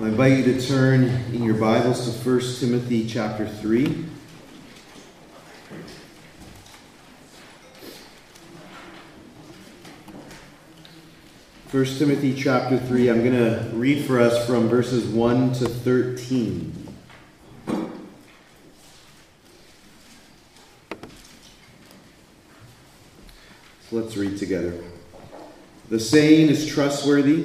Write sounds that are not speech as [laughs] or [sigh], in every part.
I invite you to turn in your Bibles to 1 Timothy chapter 3. First Timothy chapter 3, I'm going to read for us from verses 1 to 13. So let's read together. The saying is trustworthy.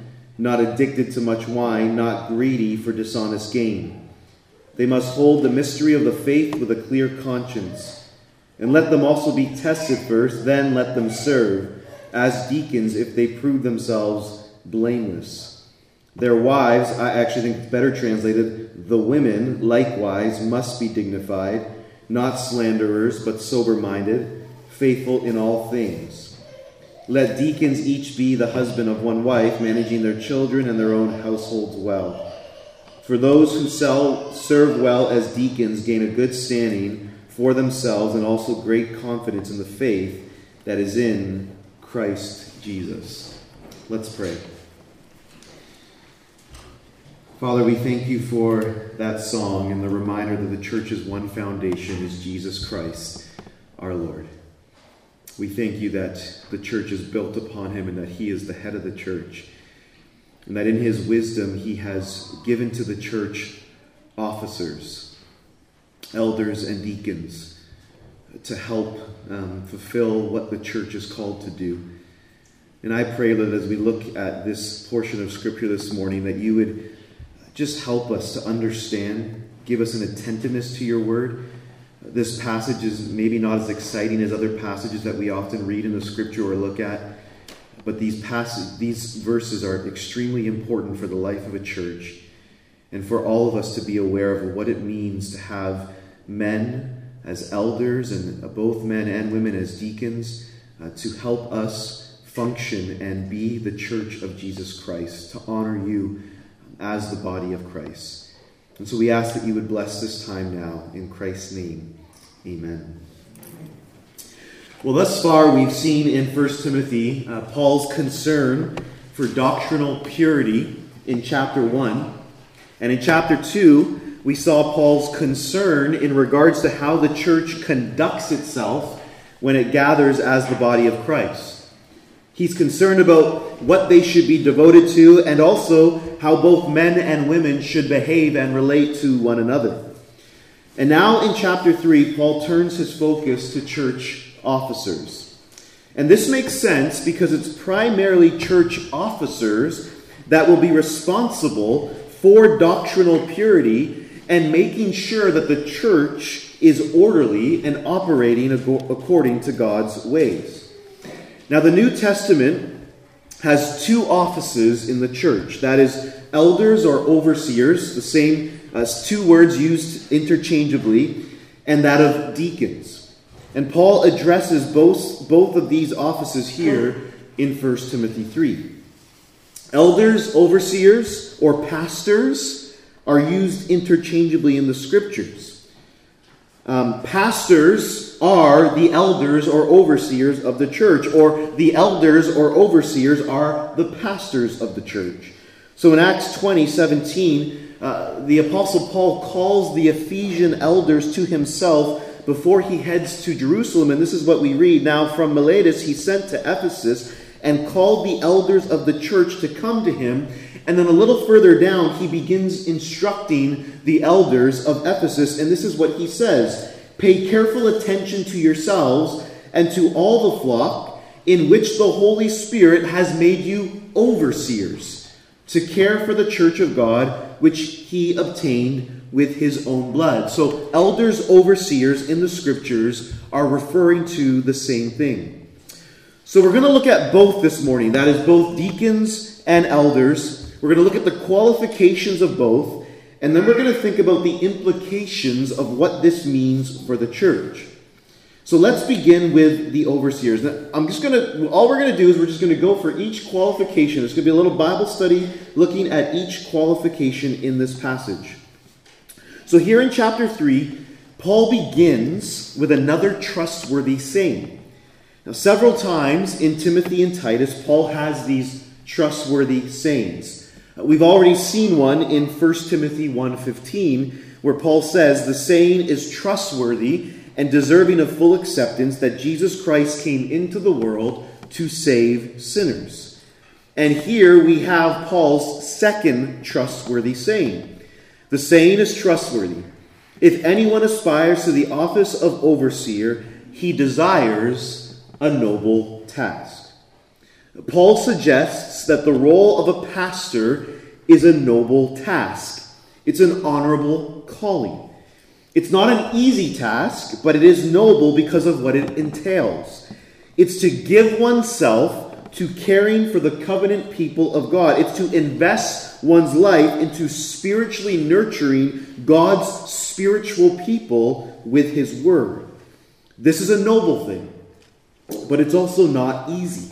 not addicted to much wine, not greedy for dishonest gain. They must hold the mystery of the faith with a clear conscience. And let them also be tested first, then let them serve as deacons if they prove themselves blameless. Their wives, I actually think it's better translated, the women likewise must be dignified, not slanderers, but sober minded, faithful in all things. Let deacons each be the husband of one wife, managing their children and their own households well. For those who sell, serve well as deacons gain a good standing for themselves and also great confidence in the faith that is in Christ Jesus. Let's pray. Father, we thank you for that song and the reminder that the church's one foundation is Jesus Christ, our Lord. We thank you that the church is built upon him and that he is the head of the church. And that in his wisdom he has given to the church officers, elders, and deacons to help um, fulfill what the church is called to do. And I pray that as we look at this portion of Scripture this morning, that you would just help us to understand, give us an attentiveness to your word this passage is maybe not as exciting as other passages that we often read in the scripture or look at, but these passages, these verses are extremely important for the life of a church and for all of us to be aware of what it means to have men as elders and both men and women as deacons uh, to help us function and be the church of Jesus Christ, to honor you as the body of Christ. And so we ask that you would bless this time now in Christ's name. Amen. Well, thus far we've seen in 1 Timothy uh, Paul's concern for doctrinal purity in chapter 1. And in chapter 2, we saw Paul's concern in regards to how the church conducts itself when it gathers as the body of Christ. He's concerned about what they should be devoted to and also how both men and women should behave and relate to one another. And now in chapter 3, Paul turns his focus to church officers. And this makes sense because it's primarily church officers that will be responsible for doctrinal purity and making sure that the church is orderly and operating according to God's ways. Now, the New Testament has two offices in the church that is, elders or overseers, the same uh, as two words used interchangeably, and that of deacons. And Paul addresses both, both of these offices here in 1 Timothy 3. Elders, overseers, or pastors are used interchangeably in the scriptures. Um, pastors are the elders or overseers of the church, or the elders or overseers are the pastors of the church. So in Acts 20 17, uh, the Apostle Paul calls the Ephesian elders to himself before he heads to Jerusalem. And this is what we read Now from Miletus he sent to Ephesus and called the elders of the church to come to him. And then a little further down, he begins instructing the elders of Ephesus, and this is what he says Pay careful attention to yourselves and to all the flock in which the Holy Spirit has made you overseers to care for the church of God, which he obtained with his own blood. So, elders, overseers in the scriptures are referring to the same thing. So, we're going to look at both this morning. That is, both deacons and elders. We're going to look at the qualifications of both, and then we're going to think about the implications of what this means for the church. So let's begin with the overseers. Now, I'm just going to, all we're going to do is we're just going to go for each qualification. There's going to be a little Bible study looking at each qualification in this passage. So here in chapter 3, Paul begins with another trustworthy saying. Now, several times in Timothy and Titus, Paul has these trustworthy sayings. Uh, we've already seen one in 1 Timothy 1:15 where Paul says the saying is trustworthy and deserving of full acceptance that Jesus Christ came into the world to save sinners. And here we have Paul's second trustworthy saying. The saying is trustworthy. If anyone aspires to the office of overseer, he desires a noble task. Paul suggests that the role of a pastor is a noble task. It's an honorable calling. It's not an easy task, but it is noble because of what it entails. It's to give oneself to caring for the covenant people of God. It's to invest one's life into spiritually nurturing God's spiritual people with His Word. This is a noble thing, but it's also not easy.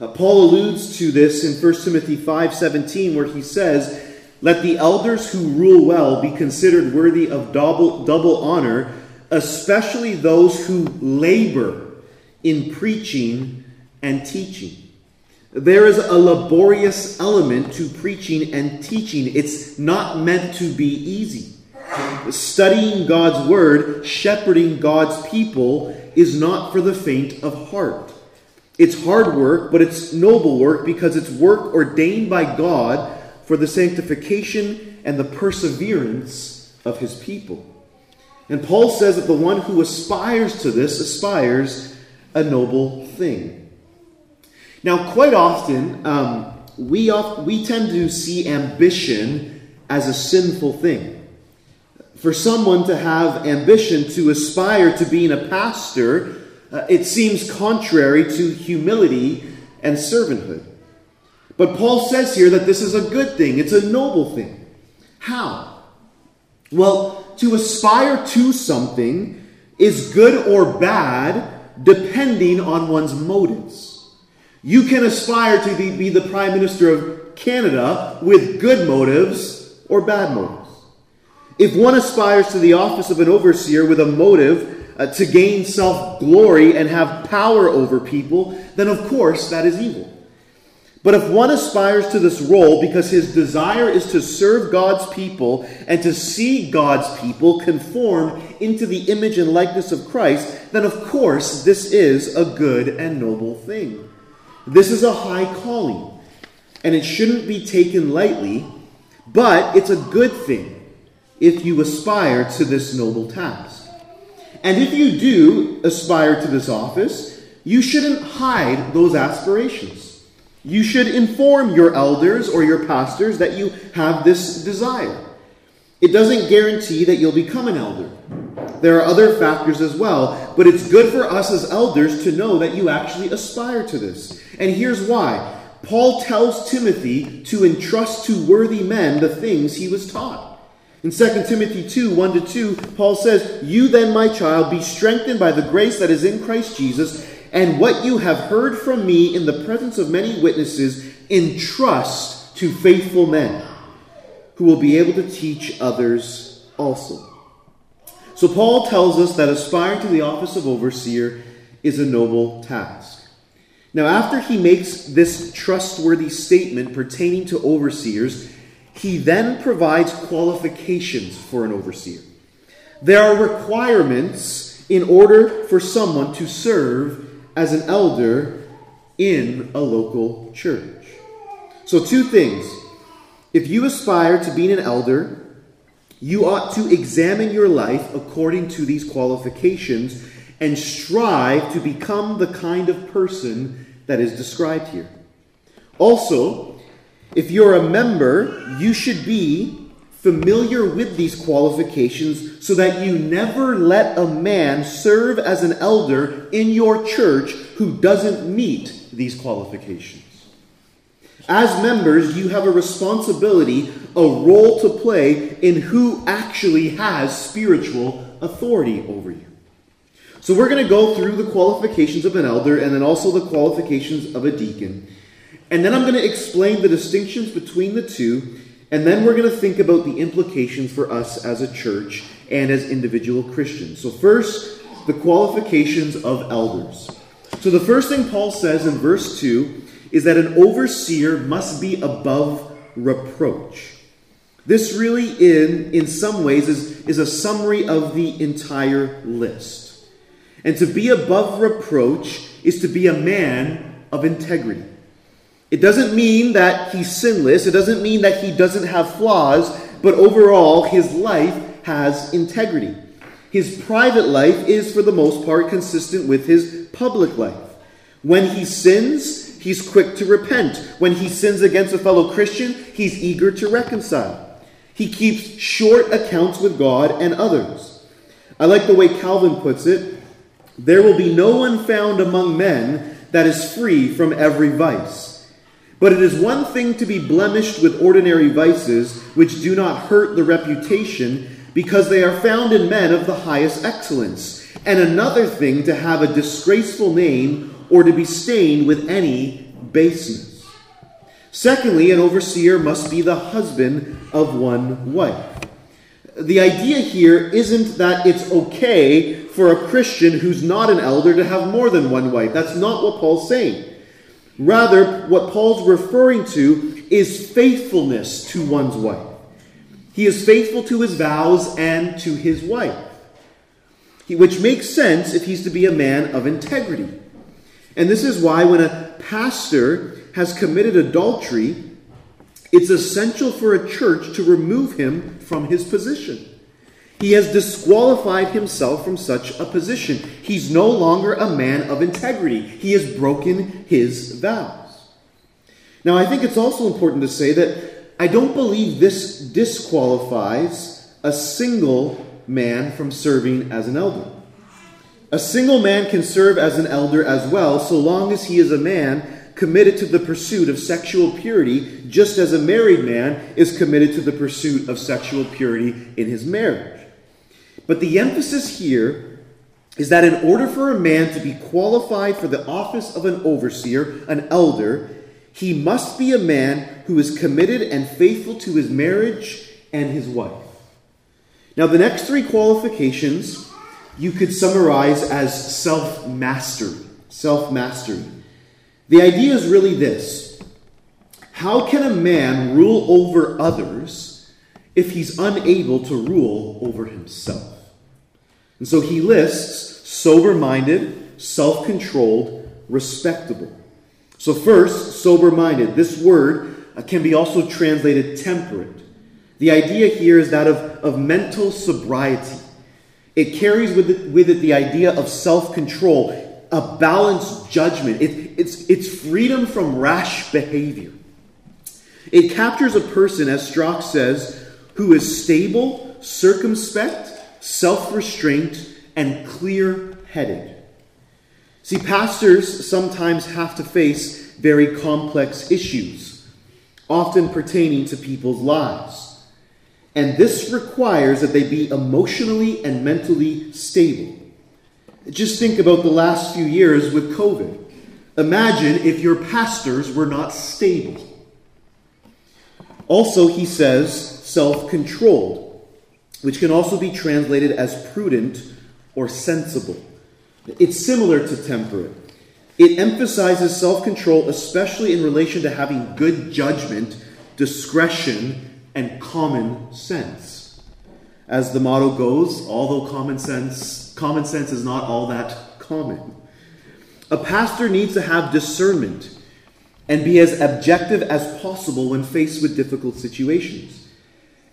Uh, Paul alludes to this in 1 Timothy 5:17 where he says, let the elders who rule well be considered worthy of double, double honor, especially those who labor in preaching and teaching. There is a laborious element to preaching and teaching. It's not meant to be easy. Studying God's word, shepherding God's people, is not for the faint of heart. It's hard work, but it's noble work because it's work ordained by God for the sanctification and the perseverance of his people. And Paul says that the one who aspires to this aspires a noble thing. Now, quite often, um, we, we tend to see ambition as a sinful thing. For someone to have ambition to aspire to being a pastor, uh, it seems contrary to humility and servanthood. But Paul says here that this is a good thing, it's a noble thing. How? Well, to aspire to something is good or bad depending on one's motives. You can aspire to be, be the Prime Minister of Canada with good motives or bad motives. If one aspires to the office of an overseer with a motive uh, to gain self glory and have power over people, then of course that is evil. But if one aspires to this role because his desire is to serve God's people and to see God's people conform into the image and likeness of Christ, then of course this is a good and noble thing. This is a high calling, and it shouldn't be taken lightly, but it's a good thing if you aspire to this noble task. And if you do aspire to this office, you shouldn't hide those aspirations. You should inform your elders or your pastors that you have this desire. It doesn't guarantee that you'll become an elder. There are other factors as well, but it's good for us as elders to know that you actually aspire to this. And here's why Paul tells Timothy to entrust to worthy men the things he was taught. In 2 Timothy 2 1 to 2, Paul says, You then, my child, be strengthened by the grace that is in Christ Jesus and what you have heard from me in the presence of many witnesses, entrust to faithful men who will be able to teach others also. So, Paul tells us that aspiring to the office of overseer is a noble task. Now, after he makes this trustworthy statement pertaining to overseers, he then provides qualifications for an overseer. There are requirements in order for someone to serve as an elder in a local church. So, two things. If you aspire to being an elder, you ought to examine your life according to these qualifications and strive to become the kind of person that is described here. Also, if you're a member, you should be familiar with these qualifications so that you never let a man serve as an elder in your church who doesn't meet these qualifications. As members, you have a responsibility, a role to play in who actually has spiritual authority over you. So, we're going to go through the qualifications of an elder and then also the qualifications of a deacon. And then I'm going to explain the distinctions between the two. And then we're going to think about the implications for us as a church and as individual Christians. So, first, the qualifications of elders. So, the first thing Paul says in verse 2 is that an overseer must be above reproach. This really, in, in some ways, is, is a summary of the entire list. And to be above reproach is to be a man of integrity. It doesn't mean that he's sinless, it doesn't mean that he doesn't have flaws, but overall, his life has integrity. His private life is, for the most part, consistent with his public life. When he sins, he's quick to repent. When he sins against a fellow Christian, he's eager to reconcile. He keeps short accounts with God and others. I like the way Calvin puts it there will be no one found among men that is free from every vice. But it is one thing to be blemished with ordinary vices, which do not hurt the reputation, because they are found in men of the highest excellence, and another thing to have a disgraceful name or to be stained with any baseness. Secondly, an overseer must be the husband of one wife. The idea here isn't that it's okay for a Christian who's not an elder to have more than one wife. That's not what Paul's saying. Rather, what Paul's referring to is faithfulness to one's wife. He is faithful to his vows and to his wife, which makes sense if he's to be a man of integrity. And this is why when a pastor has committed adultery, it's essential for a church to remove him from his position. He has disqualified himself from such a position. He's no longer a man of integrity. He has broken his vows. Now, I think it's also important to say that I don't believe this disqualifies a single man from serving as an elder. A single man can serve as an elder as well, so long as he is a man committed to the pursuit of sexual purity, just as a married man is committed to the pursuit of sexual purity in his marriage. But the emphasis here is that in order for a man to be qualified for the office of an overseer, an elder, he must be a man who is committed and faithful to his marriage and his wife. Now, the next three qualifications you could summarize as self mastery. Self mastery. The idea is really this How can a man rule over others if he's unable to rule over himself? And so he lists sober minded, self controlled, respectable. So, first, sober minded. This word uh, can be also translated temperate. The idea here is that of, of mental sobriety. It carries with it, with it the idea of self control, a balanced judgment. It, it's, it's freedom from rash behavior. It captures a person, as Strauch says, who is stable, circumspect, self restraint, and clear headed. See, pastors sometimes have to face very complex issues, often pertaining to people's lives. And this requires that they be emotionally and mentally stable. Just think about the last few years with COVID. Imagine if your pastors were not stable. Also, he says, self controlled which can also be translated as prudent or sensible. It's similar to temperate. It emphasizes self control, especially in relation to having good judgment, discretion, and common sense. As the motto goes, although common sense, common sense is not all that common. A pastor needs to have discernment and be as objective as possible when faced with difficult situations.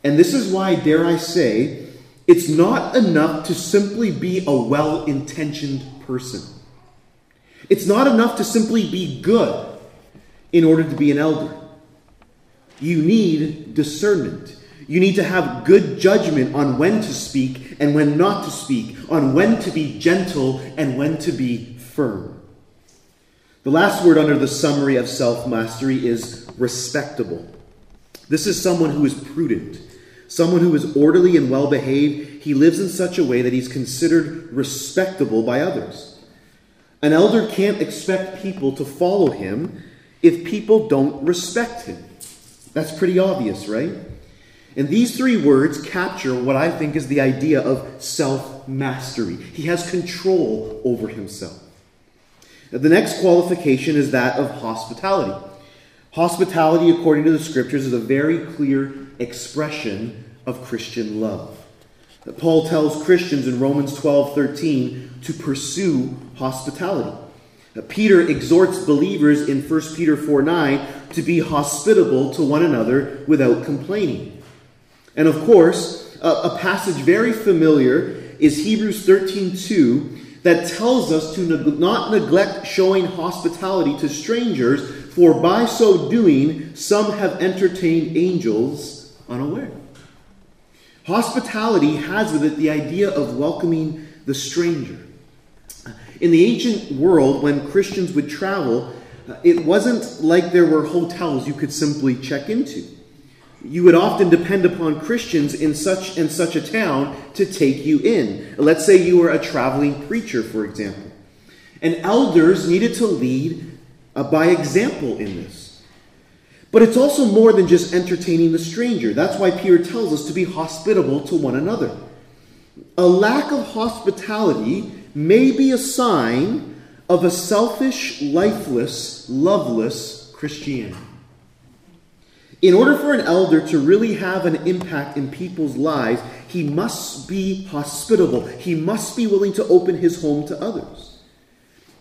And this is why, dare I say, it's not enough to simply be a well intentioned person. It's not enough to simply be good in order to be an elder. You need discernment. You need to have good judgment on when to speak and when not to speak, on when to be gentle and when to be firm. The last word under the summary of self mastery is respectable. This is someone who is prudent, someone who is orderly and well behaved. He lives in such a way that he's considered respectable by others. An elder can't expect people to follow him if people don't respect him. That's pretty obvious, right? And these three words capture what I think is the idea of self mastery. He has control over himself. The next qualification is that of hospitality. Hospitality, according to the scriptures, is a very clear expression of Christian love. Paul tells Christians in Romans 12 13 to pursue hospitality. Peter exhorts believers in 1 Peter 4 9 to be hospitable to one another without complaining. And of course, a, passage very familiar is Hebrews 13 2 that tells us to neg- not neglect showing hospitality to strangers, for by so doing, some have entertained angels unaware. Hospitality has with it the idea of welcoming the stranger. In the ancient world, when Christians would travel, it wasn't like there were hotels you could simply check into you would often depend upon Christians in such and such a town to take you in. Let's say you were a traveling preacher, for example. And elders needed to lead uh, by example in this. But it's also more than just entertaining the stranger. That's why Peter tells us to be hospitable to one another. A lack of hospitality may be a sign of a selfish, lifeless, loveless Christianity. In order for an elder to really have an impact in people's lives, he must be hospitable. He must be willing to open his home to others.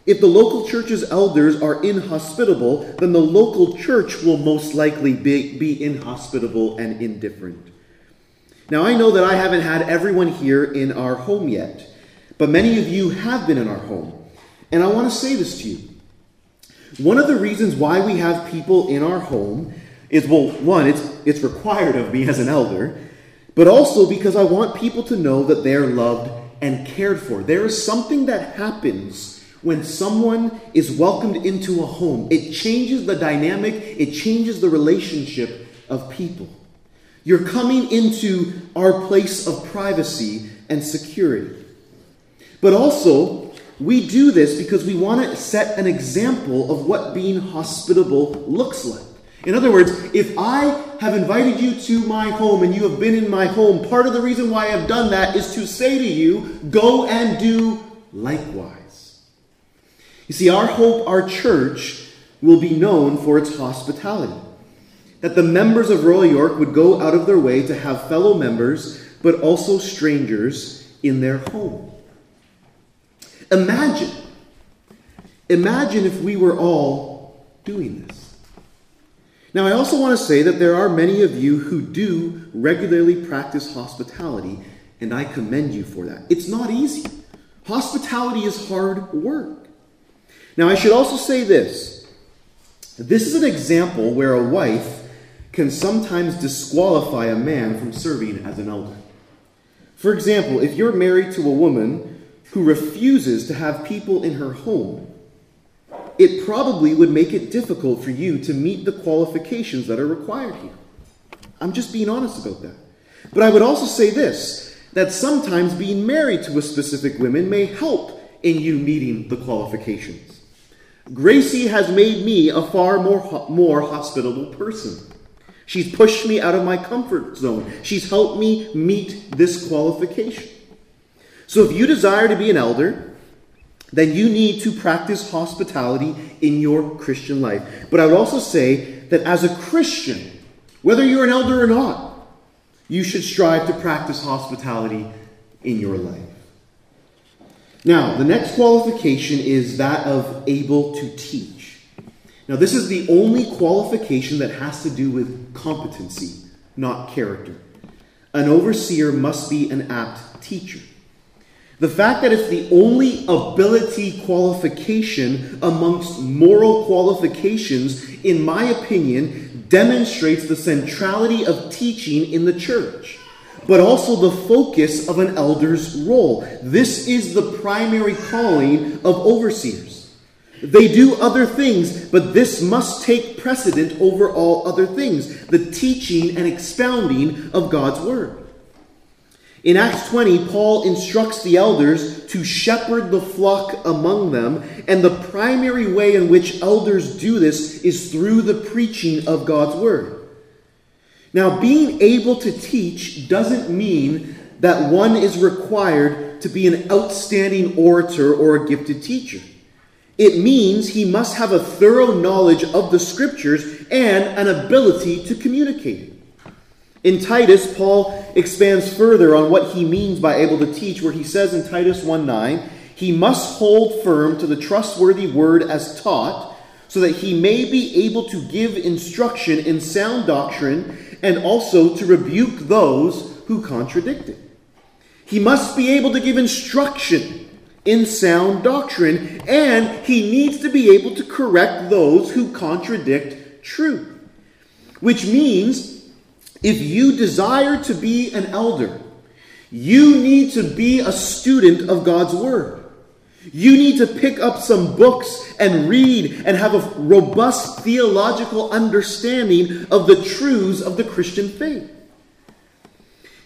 If the local church's elders are inhospitable, then the local church will most likely be, be inhospitable and indifferent. Now, I know that I haven't had everyone here in our home yet, but many of you have been in our home. And I want to say this to you. One of the reasons why we have people in our home is well, one, it's, it's required of me as an elder, but also because I want people to know that they're loved and cared for. There is something that happens when someone is welcomed into a home. It changes the dynamic, it changes the relationship of people. You're coming into our place of privacy and security. But also, we do this because we want to set an example of what being hospitable looks like. In other words, if I have invited you to my home and you have been in my home, part of the reason why I've done that is to say to you, go and do likewise. You see, our hope, our church, will be known for its hospitality. That the members of Royal York would go out of their way to have fellow members, but also strangers in their home. Imagine, imagine if we were all doing this. Now, I also want to say that there are many of you who do regularly practice hospitality, and I commend you for that. It's not easy. Hospitality is hard work. Now, I should also say this this is an example where a wife can sometimes disqualify a man from serving as an elder. For example, if you're married to a woman who refuses to have people in her home, it probably would make it difficult for you to meet the qualifications that are required here. I'm just being honest about that. But I would also say this that sometimes being married to a specific woman may help in you meeting the qualifications. Gracie has made me a far more, more hospitable person. She's pushed me out of my comfort zone. She's helped me meet this qualification. So if you desire to be an elder, then you need to practice hospitality in your Christian life. But I would also say that as a Christian, whether you're an elder or not, you should strive to practice hospitality in your life. Now, the next qualification is that of able to teach. Now, this is the only qualification that has to do with competency, not character. An overseer must be an apt teacher. The fact that it's the only ability qualification amongst moral qualifications, in my opinion, demonstrates the centrality of teaching in the church but also the focus of an elder's role. This is the primary calling of overseers. They do other things, but this must take precedent over all other things the teaching and expounding of God's word. In Acts 20, Paul instructs the elders to shepherd the flock among them, and the primary way in which elders do this is through the preaching of God's word. Now, being able to teach doesn't mean that one is required to be an outstanding orator or a gifted teacher. It means he must have a thorough knowledge of the scriptures and an ability to communicate. In Titus, Paul expands further on what he means by able to teach, where he says in Titus 1 9, he must hold firm to the trustworthy word as taught, so that he may be able to give instruction in sound doctrine and also to rebuke those who contradict it. He must be able to give instruction in sound doctrine, and he needs to be able to correct those who contradict truth. Which means if you desire to be an elder, you need to be a student of God's Word. You need to pick up some books and read and have a robust theological understanding of the truths of the Christian faith.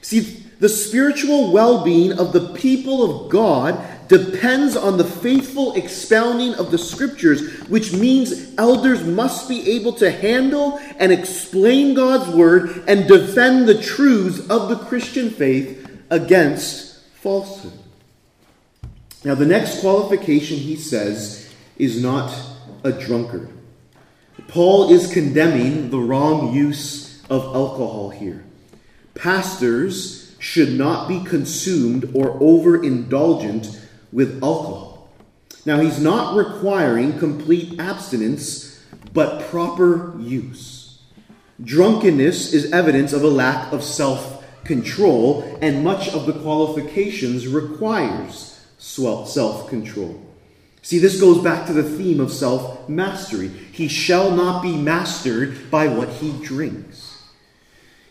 See, the spiritual well being of the people of God depends on the faithful expounding of the scriptures, which means elders must be able to handle and explain God's word and defend the truths of the Christian faith against falsehood. Now, the next qualification he says is not a drunkard. Paul is condemning the wrong use of alcohol here. Pastors should not be consumed or overindulgent with alcohol. Now, he's not requiring complete abstinence, but proper use. Drunkenness is evidence of a lack of self control, and much of the qualifications requires self control. See, this goes back to the theme of self mastery. He shall not be mastered by what he drinks.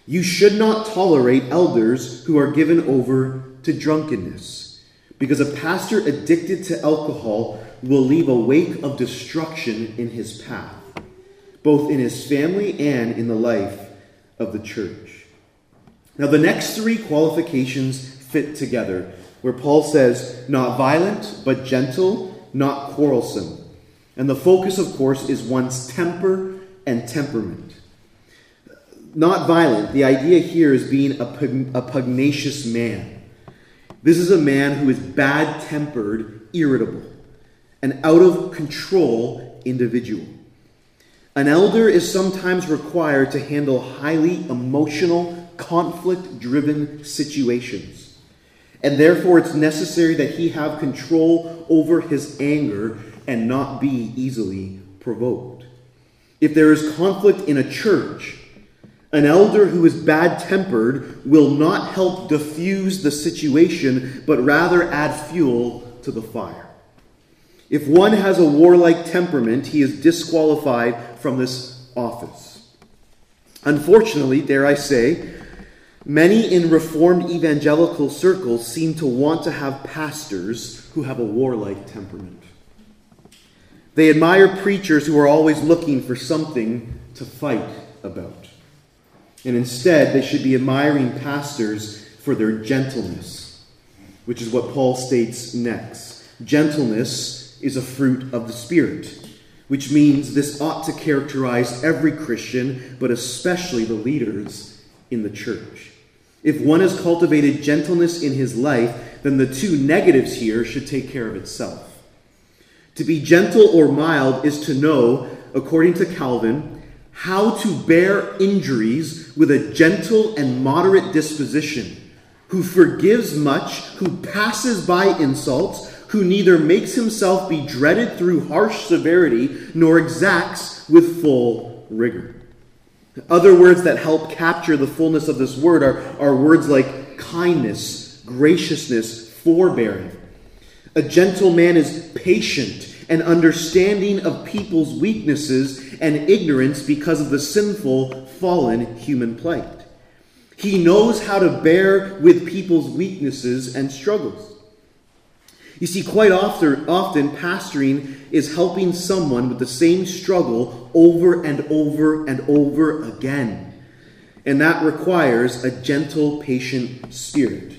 You should not tolerate elders who are given over to drunkenness, because a pastor addicted to alcohol will leave a wake of destruction in his path, both in his family and in the life of the church. Now, the next three qualifications fit together where Paul says, not violent, but gentle, not quarrelsome. And the focus, of course, is one's temper and temperament. Not violent. The idea here is being a, a pugnacious man. This is a man who is bad tempered, irritable, an out of control individual. An elder is sometimes required to handle highly emotional, conflict driven situations and therefore it's necessary that he have control over his anger and not be easily provoked. If there is conflict in a church, an elder who is bad tempered will not help diffuse the situation, but rather add fuel to the fire. If one has a warlike temperament, he is disqualified from this office. Unfortunately, dare I say, Many in Reformed evangelical circles seem to want to have pastors who have a warlike temperament. They admire preachers who are always looking for something to fight about. And instead, they should be admiring pastors for their gentleness, which is what Paul states next. Gentleness is a fruit of the Spirit, which means this ought to characterize every Christian, but especially the leaders in the church. If one has cultivated gentleness in his life, then the two negatives here should take care of itself. To be gentle or mild is to know, according to Calvin, how to bear injuries with a gentle and moderate disposition, who forgives much, who passes by insults, who neither makes himself be dreaded through harsh severity, nor exacts with full rigor. Other words that help capture the fullness of this word are, are words like kindness, graciousness, forbearing. A gentle man is patient and understanding of people's weaknesses and ignorance because of the sinful, fallen human plight. He knows how to bear with people's weaknesses and struggles. You see, quite often, often pastoring is helping someone with the same struggle over and over and over again. And that requires a gentle, patient spirit.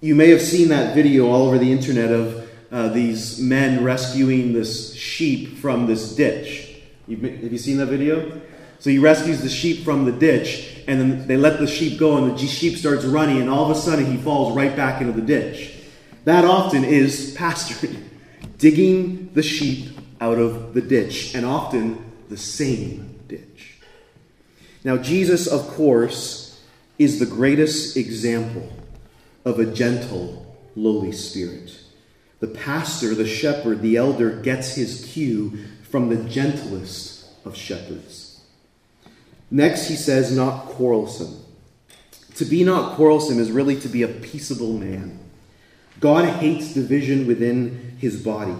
You may have seen that video all over the internet of uh, these men rescuing this sheep from this ditch. You've, have you seen that video? So he rescues the sheep from the ditch, and then they let the sheep go, and the sheep starts running, and all of a sudden he falls right back into the ditch. That often is [laughs] pastoring, digging the sheep out of the ditch, and often the same ditch. Now, Jesus, of course, is the greatest example of a gentle, lowly spirit. The pastor, the shepherd, the elder gets his cue from the gentlest of shepherds. Next, he says, not quarrelsome. To be not quarrelsome is really to be a peaceable man. God hates division within his body.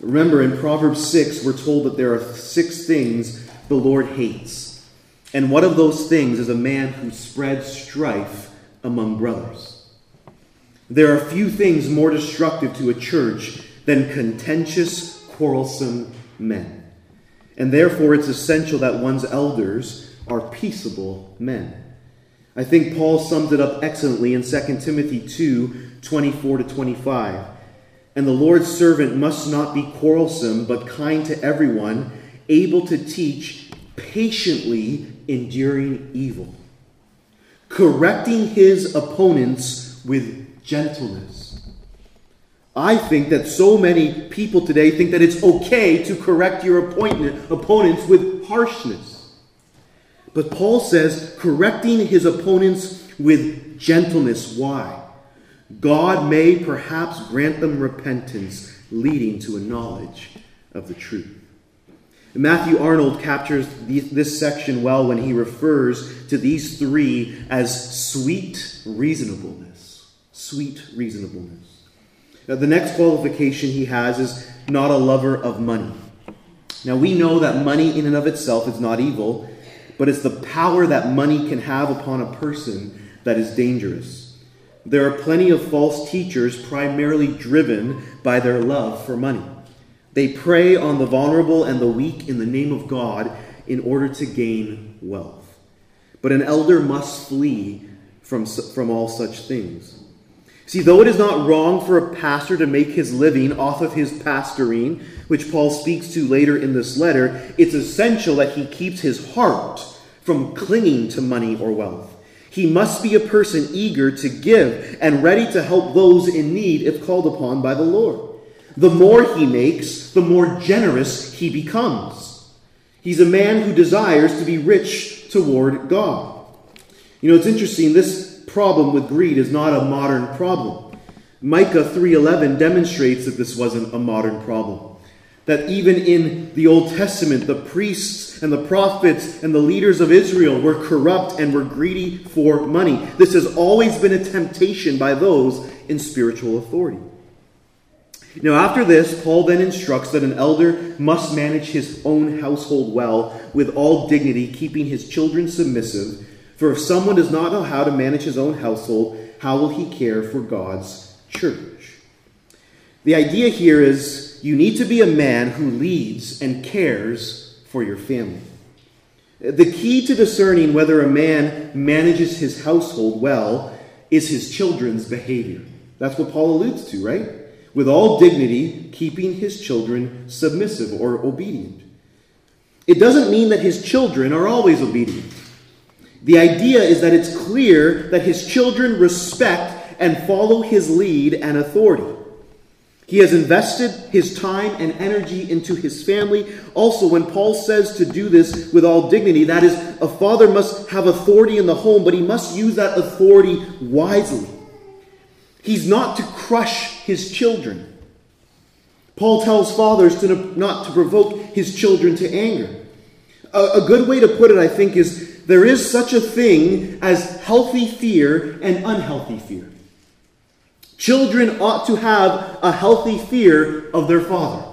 Remember, in Proverbs 6, we're told that there are six things the Lord hates. And one of those things is a man who spreads strife among brothers. There are few things more destructive to a church than contentious, quarrelsome men. And therefore, it's essential that one's elders are peaceable men. I think Paul sums it up excellently in 2 Timothy 2 24 to 25. And the Lord's servant must not be quarrelsome, but kind to everyone, able to teach, patiently enduring evil, correcting his opponents with gentleness. I think that so many people today think that it's okay to correct your opponents with harshness. But Paul says correcting his opponents with gentleness. Why? God may perhaps grant them repentance leading to a knowledge of the truth. Matthew Arnold captures this section well when he refers to these three as sweet reasonableness sweet reasonableness. Now, the next qualification he has is not a lover of money. Now, we know that money in and of itself is not evil, but it's the power that money can have upon a person that is dangerous. There are plenty of false teachers primarily driven by their love for money. They prey on the vulnerable and the weak in the name of God in order to gain wealth. But an elder must flee from, from all such things. See, though it is not wrong for a pastor to make his living off of his pastoring, which Paul speaks to later in this letter, it's essential that he keeps his heart from clinging to money or wealth. He must be a person eager to give and ready to help those in need if called upon by the Lord. The more he makes, the more generous he becomes. He's a man who desires to be rich toward God. You know, it's interesting, this problem with greed is not a modern problem. Micah 3:11 demonstrates that this wasn't a modern problem. That even in the Old Testament, the priests and the prophets and the leaders of Israel were corrupt and were greedy for money. This has always been a temptation by those in spiritual authority. Now, after this, Paul then instructs that an elder must manage his own household well with all dignity, keeping his children submissive for if someone does not know how to manage his own household, how will he care for God's church? The idea here is you need to be a man who leads and cares for your family. The key to discerning whether a man manages his household well is his children's behavior. That's what Paul alludes to, right? With all dignity, keeping his children submissive or obedient. It doesn't mean that his children are always obedient. The idea is that it's clear that his children respect and follow his lead and authority. He has invested his time and energy into his family. Also, when Paul says to do this with all dignity, that is, a father must have authority in the home, but he must use that authority wisely. He's not to crush his children. Paul tells fathers to not to provoke his children to anger. A, a good way to put it, I think, is there is such a thing as healthy fear and unhealthy fear. Children ought to have a healthy fear of their father.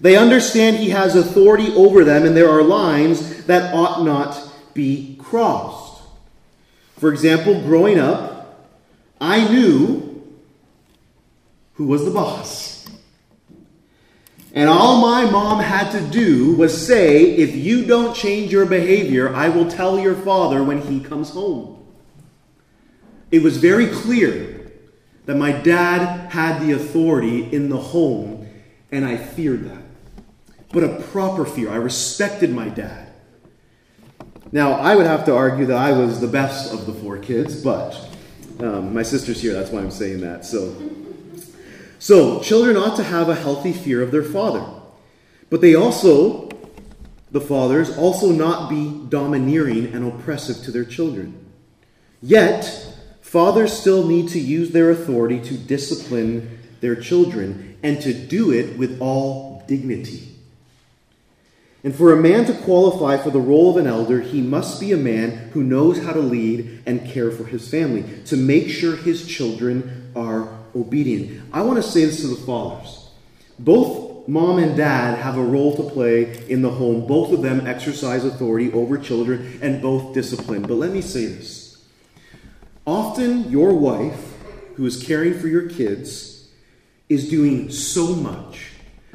They understand he has authority over them, and there are lines that ought not be crossed. For example, growing up, I knew who was the boss. And all my mom had to do was say, if you don't change your behavior, I will tell your father when he comes home. It was very clear that my dad had the authority in the home, and I feared that. But a proper fear. I respected my dad. Now, I would have to argue that I was the best of the four kids, but um, my sister's here, that's why I'm saying that. So, so, children ought to have a healthy fear of their father. But they also, the fathers, also not be domineering and oppressive to their children. Yet, fathers still need to use their authority to discipline their children and to do it with all dignity. And for a man to qualify for the role of an elder, he must be a man who knows how to lead and care for his family, to make sure his children are obedient. I want to say this to the fathers. Both mom and dad have a role to play in the home. Both of them exercise authority over children and both discipline. But let me say this. Often, your wife, who is caring for your kids, is doing so much.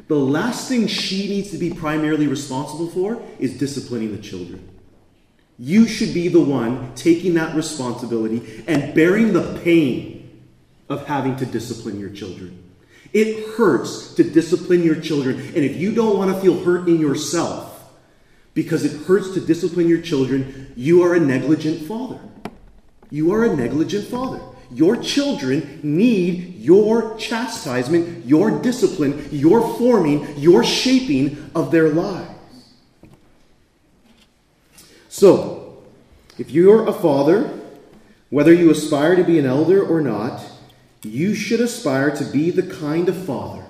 The last thing she needs to be primarily responsible for is disciplining the children. You should be the one taking that responsibility and bearing the pain of having to discipline your children. It hurts to discipline your children. And if you don't want to feel hurt in yourself because it hurts to discipline your children, you are a negligent father. You are a negligent father. Your children need your chastisement, your discipline, your forming, your shaping of their lives. So, if you're a father, whether you aspire to be an elder or not, you should aspire to be the kind of father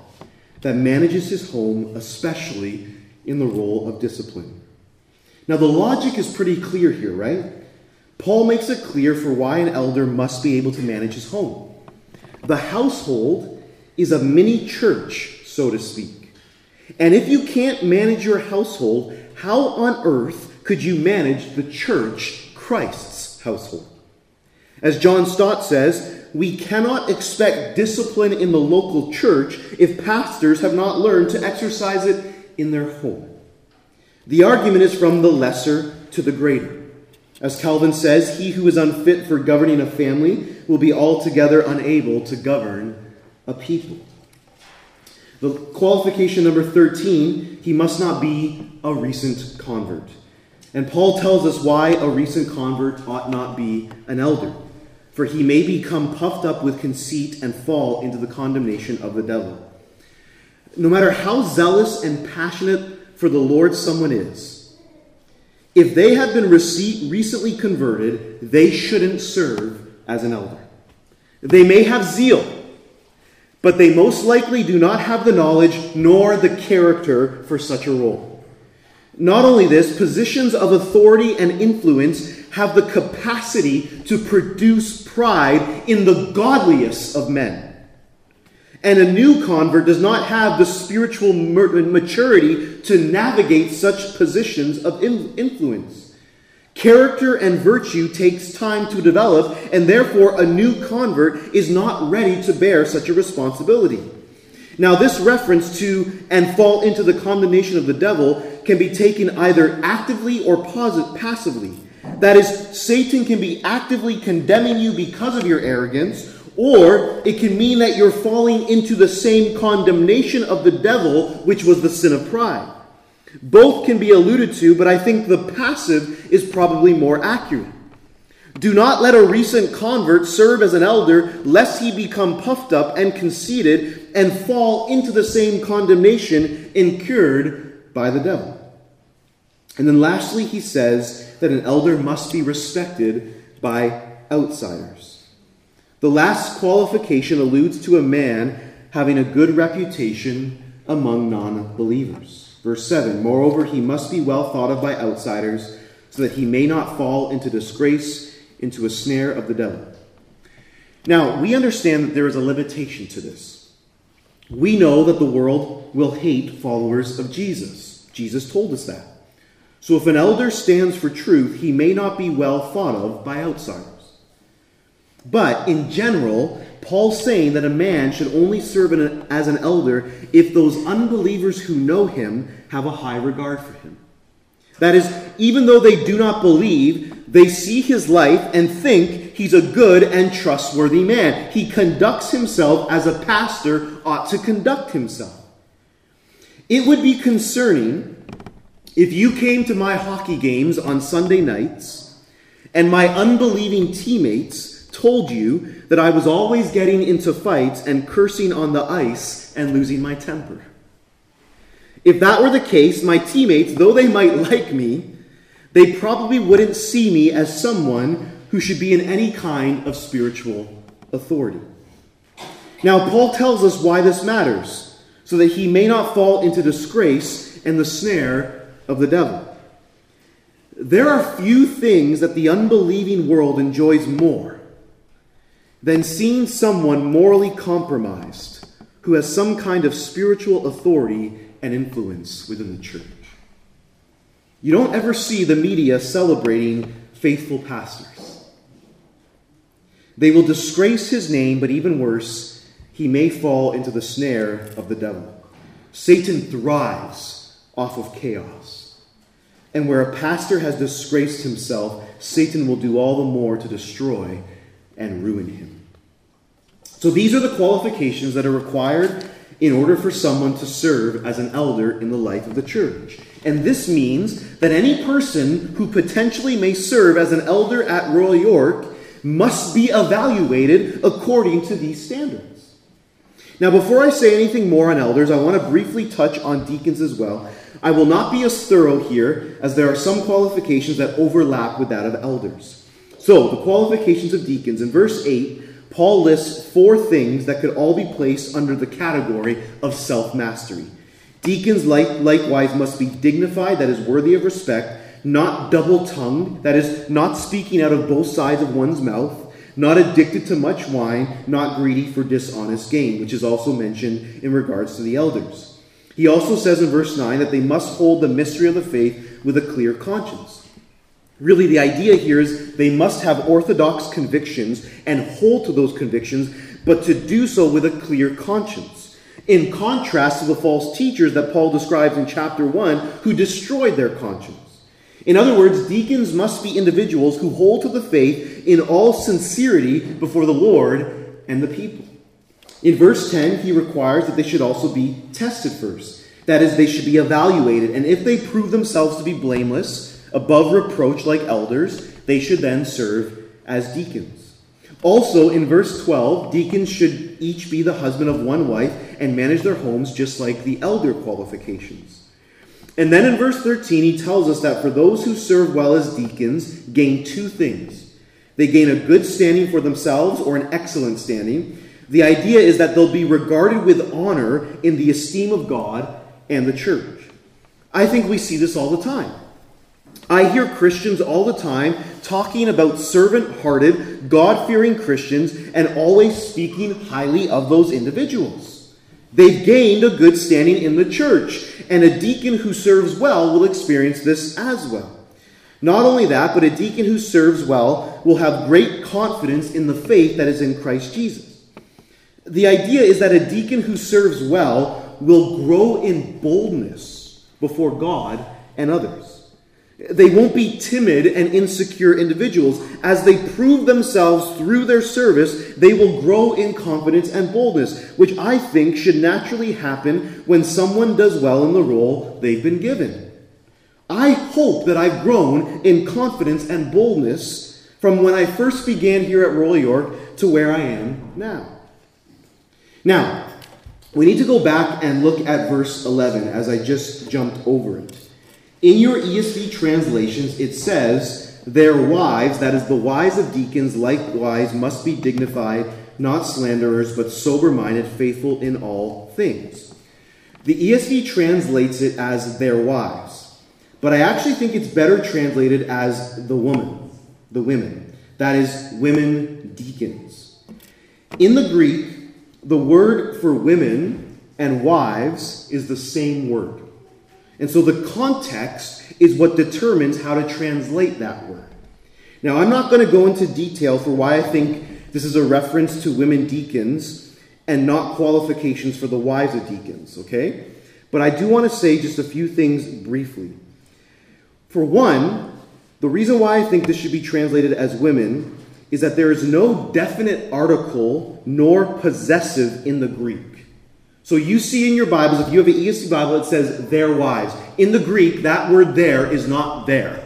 that manages his home, especially in the role of discipline. Now, the logic is pretty clear here, right? Paul makes it clear for why an elder must be able to manage his home. The household is a mini church, so to speak. And if you can't manage your household, how on earth could you manage the church, Christ's household? As John Stott says, we cannot expect discipline in the local church if pastors have not learned to exercise it in their home. The argument is from the lesser to the greater. As Calvin says, he who is unfit for governing a family will be altogether unable to govern a people. The qualification number 13, he must not be a recent convert. And Paul tells us why a recent convert ought not be an elder for he may become puffed up with conceit and fall into the condemnation of the devil. No matter how zealous and passionate for the Lord someone is, if they have been recently converted, they shouldn't serve as an elder. They may have zeal, but they most likely do not have the knowledge nor the character for such a role. Not only this, positions of authority and influence have the capacity to produce pride in the godliest of men. And a new convert does not have the spiritual maturity to navigate such positions of influence. Character and virtue takes time to develop, and therefore a new convert is not ready to bear such a responsibility. Now, this reference to and fall into the condemnation of the devil can be taken either actively or passively. That is, Satan can be actively condemning you because of your arrogance, or it can mean that you're falling into the same condemnation of the devil, which was the sin of pride. Both can be alluded to, but I think the passive is probably more accurate. Do not let a recent convert serve as an elder, lest he become puffed up and conceited and fall into the same condemnation incurred by the devil. And then lastly, he says that an elder must be respected by outsiders. The last qualification alludes to a man having a good reputation among non believers. Verse 7 Moreover, he must be well thought of by outsiders, so that he may not fall into disgrace, into a snare of the devil. Now, we understand that there is a limitation to this. We know that the world will hate followers of Jesus. Jesus told us that. So if an elder stands for truth, he may not be well thought of by outsiders. But in general, Paul's saying that a man should only serve as an elder if those unbelievers who know him have a high regard for him. That is, even though they do not believe, they see his life and think he's a good and trustworthy man. He conducts himself as a pastor ought to conduct himself. It would be concerning if you came to my hockey games on Sunday nights and my unbelieving teammates told you that I was always getting into fights and cursing on the ice and losing my temper. If that were the case, my teammates, though they might like me, they probably wouldn't see me as someone who should be in any kind of spiritual authority. Now, Paul tells us why this matters, so that he may not fall into disgrace and the snare of the devil. There are few things that the unbelieving world enjoys more than seeing someone morally compromised who has some kind of spiritual authority and influence within the church. You don't ever see the media celebrating faithful pastors. They will disgrace his name, but even worse, he may fall into the snare of the devil. Satan thrives off of chaos. And where a pastor has disgraced himself, Satan will do all the more to destroy and ruin him. So these are the qualifications that are required in order for someone to serve as an elder in the life of the church. And this means that any person who potentially may serve as an elder at Royal York must be evaluated according to these standards. Now, before I say anything more on elders, I want to briefly touch on deacons as well. I will not be as thorough here, as there are some qualifications that overlap with that of elders. So, the qualifications of deacons in verse 8 Paul lists four things that could all be placed under the category of self mastery. Deacons like, likewise must be dignified, that is worthy of respect, not double tongued, that is not speaking out of both sides of one's mouth, not addicted to much wine, not greedy for dishonest gain, which is also mentioned in regards to the elders. He also says in verse 9 that they must hold the mystery of the faith with a clear conscience. Really, the idea here is they must have orthodox convictions and hold to those convictions, but to do so with a clear conscience. In contrast to the false teachers that Paul describes in chapter 1 who destroyed their conscience. In other words, deacons must be individuals who hold to the faith in all sincerity before the Lord and the people. In verse 10, he requires that they should also be tested first. That is, they should be evaluated. And if they prove themselves to be blameless, above reproach like elders, they should then serve as deacons. Also, in verse 12, deacons should each be the husband of one wife and manage their homes just like the elder qualifications. And then in verse 13, he tells us that for those who serve well as deacons, gain two things they gain a good standing for themselves or an excellent standing. The idea is that they'll be regarded with honor in the esteem of God and the church. I think we see this all the time. I hear Christians all the time talking about servant hearted, God fearing Christians and always speaking highly of those individuals. They've gained a good standing in the church, and a deacon who serves well will experience this as well. Not only that, but a deacon who serves well will have great confidence in the faith that is in Christ Jesus. The idea is that a deacon who serves well will grow in boldness before God and others. They won't be timid and insecure individuals. As they prove themselves through their service, they will grow in confidence and boldness, which I think should naturally happen when someone does well in the role they've been given. I hope that I've grown in confidence and boldness from when I first began here at Royal York to where I am now. Now, we need to go back and look at verse 11 as I just jumped over it. In your ESV translations, it says, Their wives, that is, the wives of deacons, likewise must be dignified, not slanderers, but sober minded, faithful in all things. The ESV translates it as their wives, but I actually think it's better translated as the woman, the women. That is, women deacons. In the Greek, the word for women and wives is the same word. And so the context is what determines how to translate that word. Now, I'm not going to go into detail for why I think this is a reference to women deacons and not qualifications for the wives of deacons, okay? But I do want to say just a few things briefly. For one, the reason why I think this should be translated as women is that there is no definite article nor possessive in the Greek. So you see in your Bibles, if you have an ESV Bible, it says their wives. In the Greek, that word there is not there.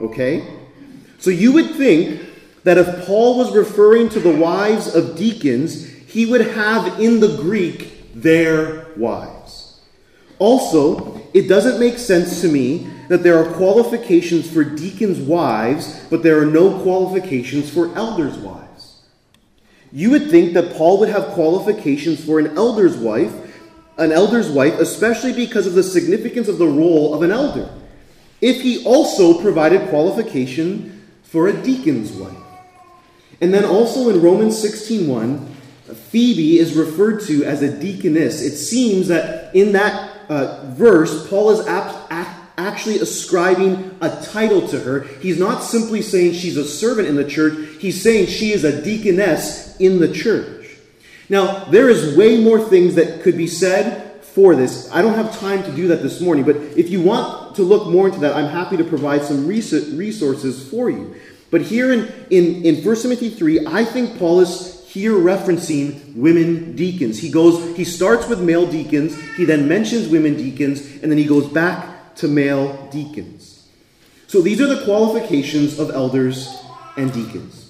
Okay? So you would think that if Paul was referring to the wives of deacons, he would have in the Greek their wives. Also, it doesn't make sense to me that there are qualifications for deacons' wives, but there are no qualifications for elders' wives. You would think that Paul would have qualifications for an elder's wife, an elder's wife, especially because of the significance of the role of an elder. If he also provided qualification for a deacon's wife. And then also in Romans 16:1, Phoebe is referred to as a deaconess. It seems that in that uh, verse, Paul is apt, actually ascribing a title to her. He's not simply saying she's a servant in the church, he's saying she is a deaconess in the church. Now, there is way more things that could be said for this. I don't have time to do that this morning, but if you want to look more into that, I'm happy to provide some resources for you. But here in, in, in 1 Timothy 3, I think Paul is here referencing women deacons. He goes, he starts with male deacons, he then mentions women deacons, and then he goes back to male deacons. So these are the qualifications of elders and deacons.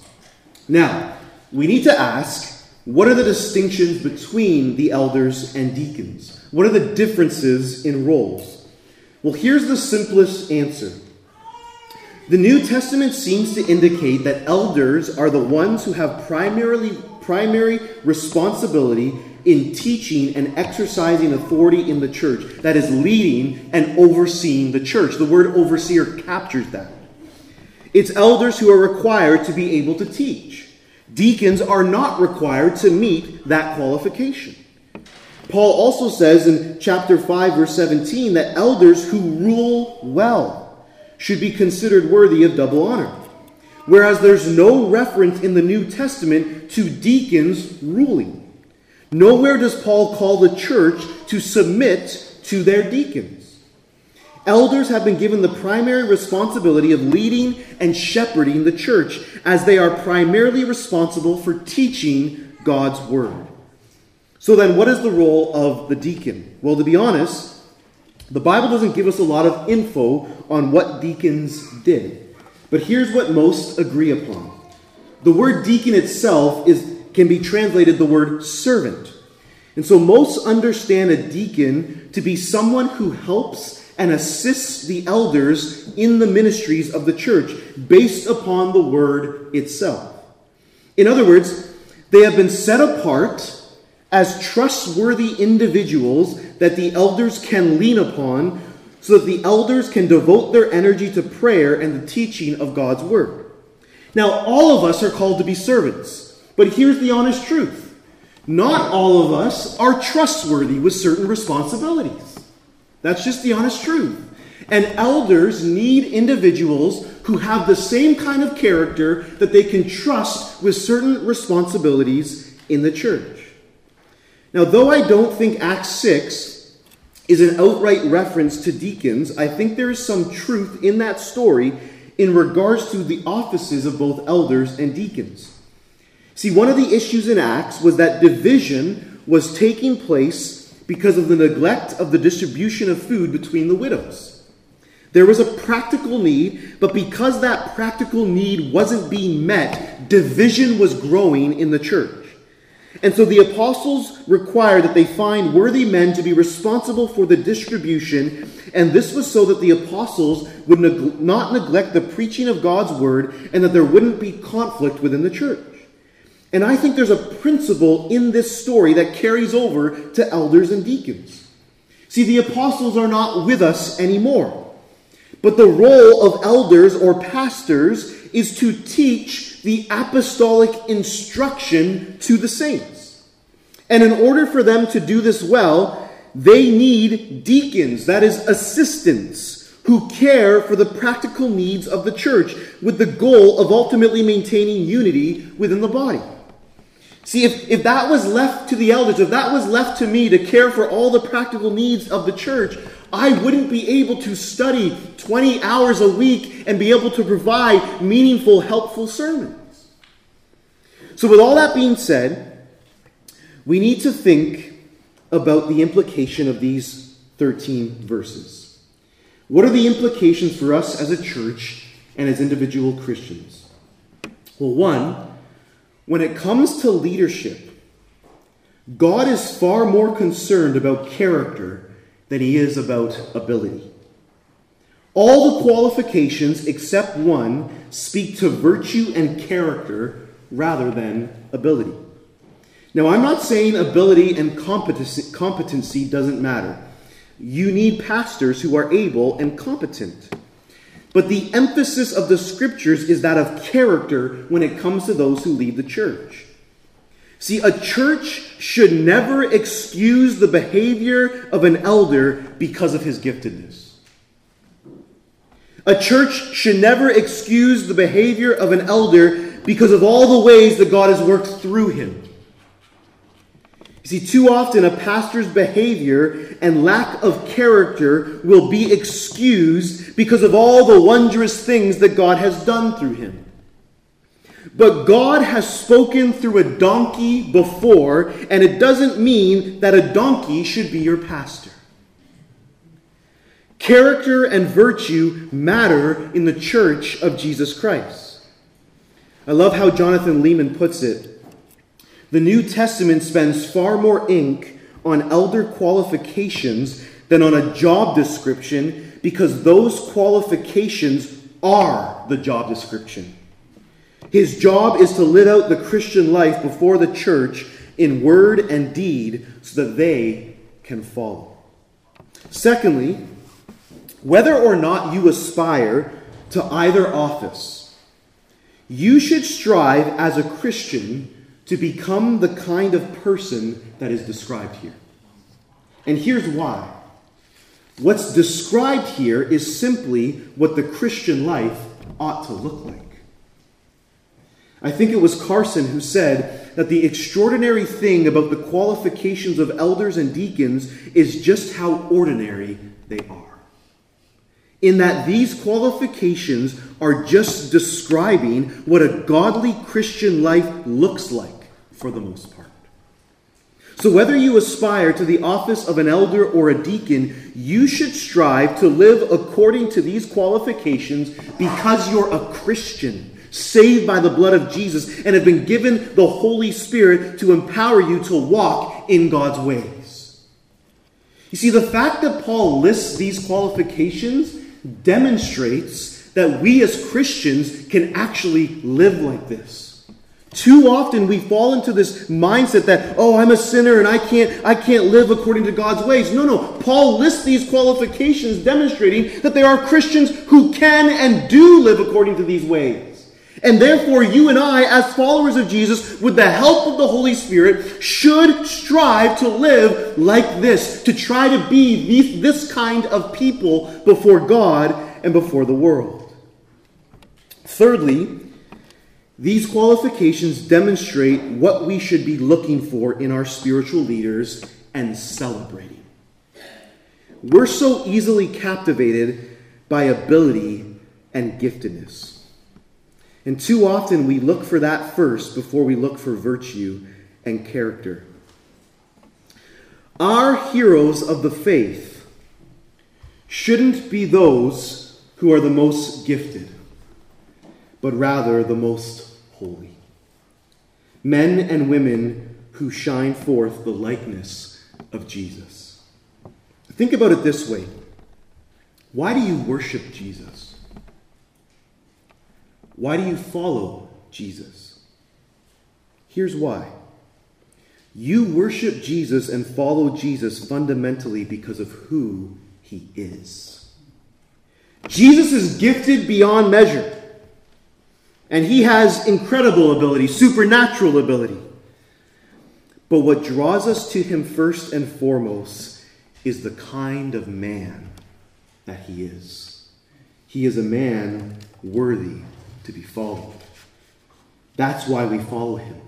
Now, we need to ask what are the distinctions between the elders and deacons? What are the differences in roles? Well, here's the simplest answer. The New Testament seems to indicate that elders are the ones who have primarily primary responsibility in teaching and exercising authority in the church. That is, leading and overseeing the church. The word overseer captures that. It's elders who are required to be able to teach. Deacons are not required to meet that qualification. Paul also says in chapter 5, verse 17, that elders who rule well should be considered worthy of double honor. Whereas there's no reference in the New Testament to deacons ruling. Nowhere does Paul call the church to submit to their deacons. Elders have been given the primary responsibility of leading and shepherding the church, as they are primarily responsible for teaching God's word. So, then, what is the role of the deacon? Well, to be honest, the Bible doesn't give us a lot of info on what deacons did. But here's what most agree upon the word deacon itself is can be translated the word servant. And so most understand a deacon to be someone who helps and assists the elders in the ministries of the church based upon the word itself. In other words, they have been set apart as trustworthy individuals that the elders can lean upon so that the elders can devote their energy to prayer and the teaching of God's word. Now, all of us are called to be servants. But here's the honest truth not all of us are trustworthy with certain responsibilities. That's just the honest truth. And elders need individuals who have the same kind of character that they can trust with certain responsibilities in the church. Now, though I don't think Acts 6 is an outright reference to deacons, I think there is some truth in that story in regards to the offices of both elders and deacons. See, one of the issues in Acts was that division was taking place because of the neglect of the distribution of food between the widows. There was a practical need, but because that practical need wasn't being met, division was growing in the church. And so the apostles required that they find worthy men to be responsible for the distribution, and this was so that the apostles would neg- not neglect the preaching of God's word and that there wouldn't be conflict within the church. And I think there's a principle in this story that carries over to elders and deacons. See, the apostles are not with us anymore. But the role of elders or pastors is to teach the apostolic instruction to the saints. And in order for them to do this well, they need deacons, that is, assistants, who care for the practical needs of the church with the goal of ultimately maintaining unity within the body. See, if, if that was left to the elders, if that was left to me to care for all the practical needs of the church, I wouldn't be able to study 20 hours a week and be able to provide meaningful, helpful sermons. So, with all that being said, we need to think about the implication of these 13 verses. What are the implications for us as a church and as individual Christians? Well, one, when it comes to leadership, God is far more concerned about character than he is about ability. All the qualifications except one speak to virtue and character rather than ability. Now, I'm not saying ability and competency, doesn't matter. You need pastors who are able and competent. But the emphasis of the scriptures is that of character when it comes to those who lead the church. See, a church should never excuse the behavior of an elder because of his giftedness. A church should never excuse the behavior of an elder because of all the ways that God has worked through him. You see, too often a pastor's behavior and lack of character will be excused because of all the wondrous things that God has done through him. But God has spoken through a donkey before, and it doesn't mean that a donkey should be your pastor. Character and virtue matter in the church of Jesus Christ. I love how Jonathan Leeman puts it the New Testament spends far more ink on elder qualifications than on a job description because those qualifications are the job description. His job is to live out the Christian life before the church in word and deed so that they can follow. Secondly, whether or not you aspire to either office, you should strive as a Christian to become the kind of person that is described here. And here's why. What's described here is simply what the Christian life ought to look like. I think it was Carson who said that the extraordinary thing about the qualifications of elders and deacons is just how ordinary they are. In that these qualifications are just describing what a godly Christian life looks like for the most part. So, whether you aspire to the office of an elder or a deacon, you should strive to live according to these qualifications because you're a Christian, saved by the blood of Jesus, and have been given the Holy Spirit to empower you to walk in God's ways. You see, the fact that Paul lists these qualifications demonstrates that we as Christians can actually live like this. Too often we fall into this mindset that, oh, I'm a sinner and I can't, I can't live according to God's ways. No, no. Paul lists these qualifications demonstrating that there are Christians who can and do live according to these ways. And therefore, you and I, as followers of Jesus, with the help of the Holy Spirit, should strive to live like this, to try to be this kind of people before God and before the world. Thirdly, these qualifications demonstrate what we should be looking for in our spiritual leaders and celebrating. We're so easily captivated by ability and giftedness. And too often we look for that first before we look for virtue and character. Our heroes of the faith shouldn't be those who are the most gifted but rather the most holy. Men and women who shine forth the likeness of Jesus. Think about it this way why do you worship Jesus? Why do you follow Jesus? Here's why. You worship Jesus and follow Jesus fundamentally because of who he is. Jesus is gifted beyond measure, and he has incredible ability, supernatural ability. But what draws us to him first and foremost is the kind of man that he is. He is a man worthy to be followed. That's why we follow him.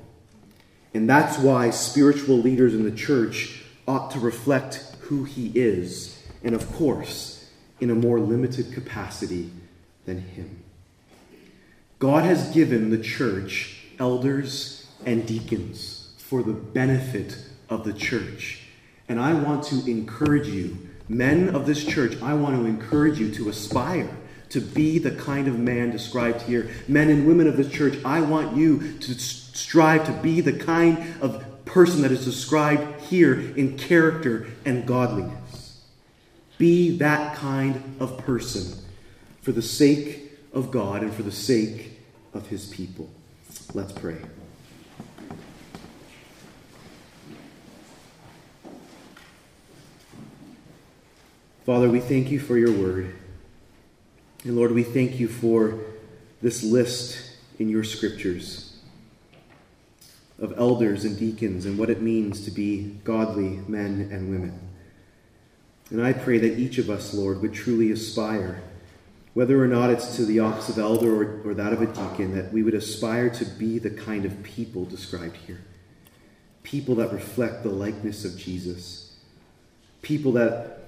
And that's why spiritual leaders in the church ought to reflect who he is, and of course, in a more limited capacity than him. God has given the church elders and deacons for the benefit of the church. And I want to encourage you, men of this church, I want to encourage you to aspire to be the kind of man described here. Men and women of this church, I want you to strive to be the kind of person that is described here in character and godliness. Be that kind of person for the sake of God and for the sake of his people. Let's pray. Father, we thank you for your word. And Lord, we thank you for this list in your scriptures of elders and deacons and what it means to be godly men and women. And I pray that each of us, Lord, would truly aspire, whether or not it's to the office of elder or, or that of a deacon, that we would aspire to be the kind of people described here. People that reflect the likeness of Jesus. People that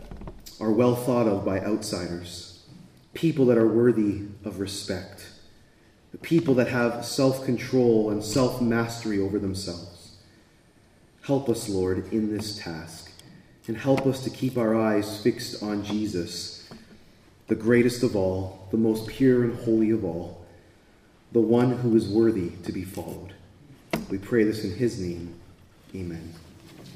are well thought of by outsiders people that are worthy of respect, people that have self control and self mastery over themselves. Help us, Lord, in this task, and help us to keep our eyes fixed on Jesus, the greatest of all, the most pure and holy of all, the one who is worthy to be followed. We pray this in his name. Amen.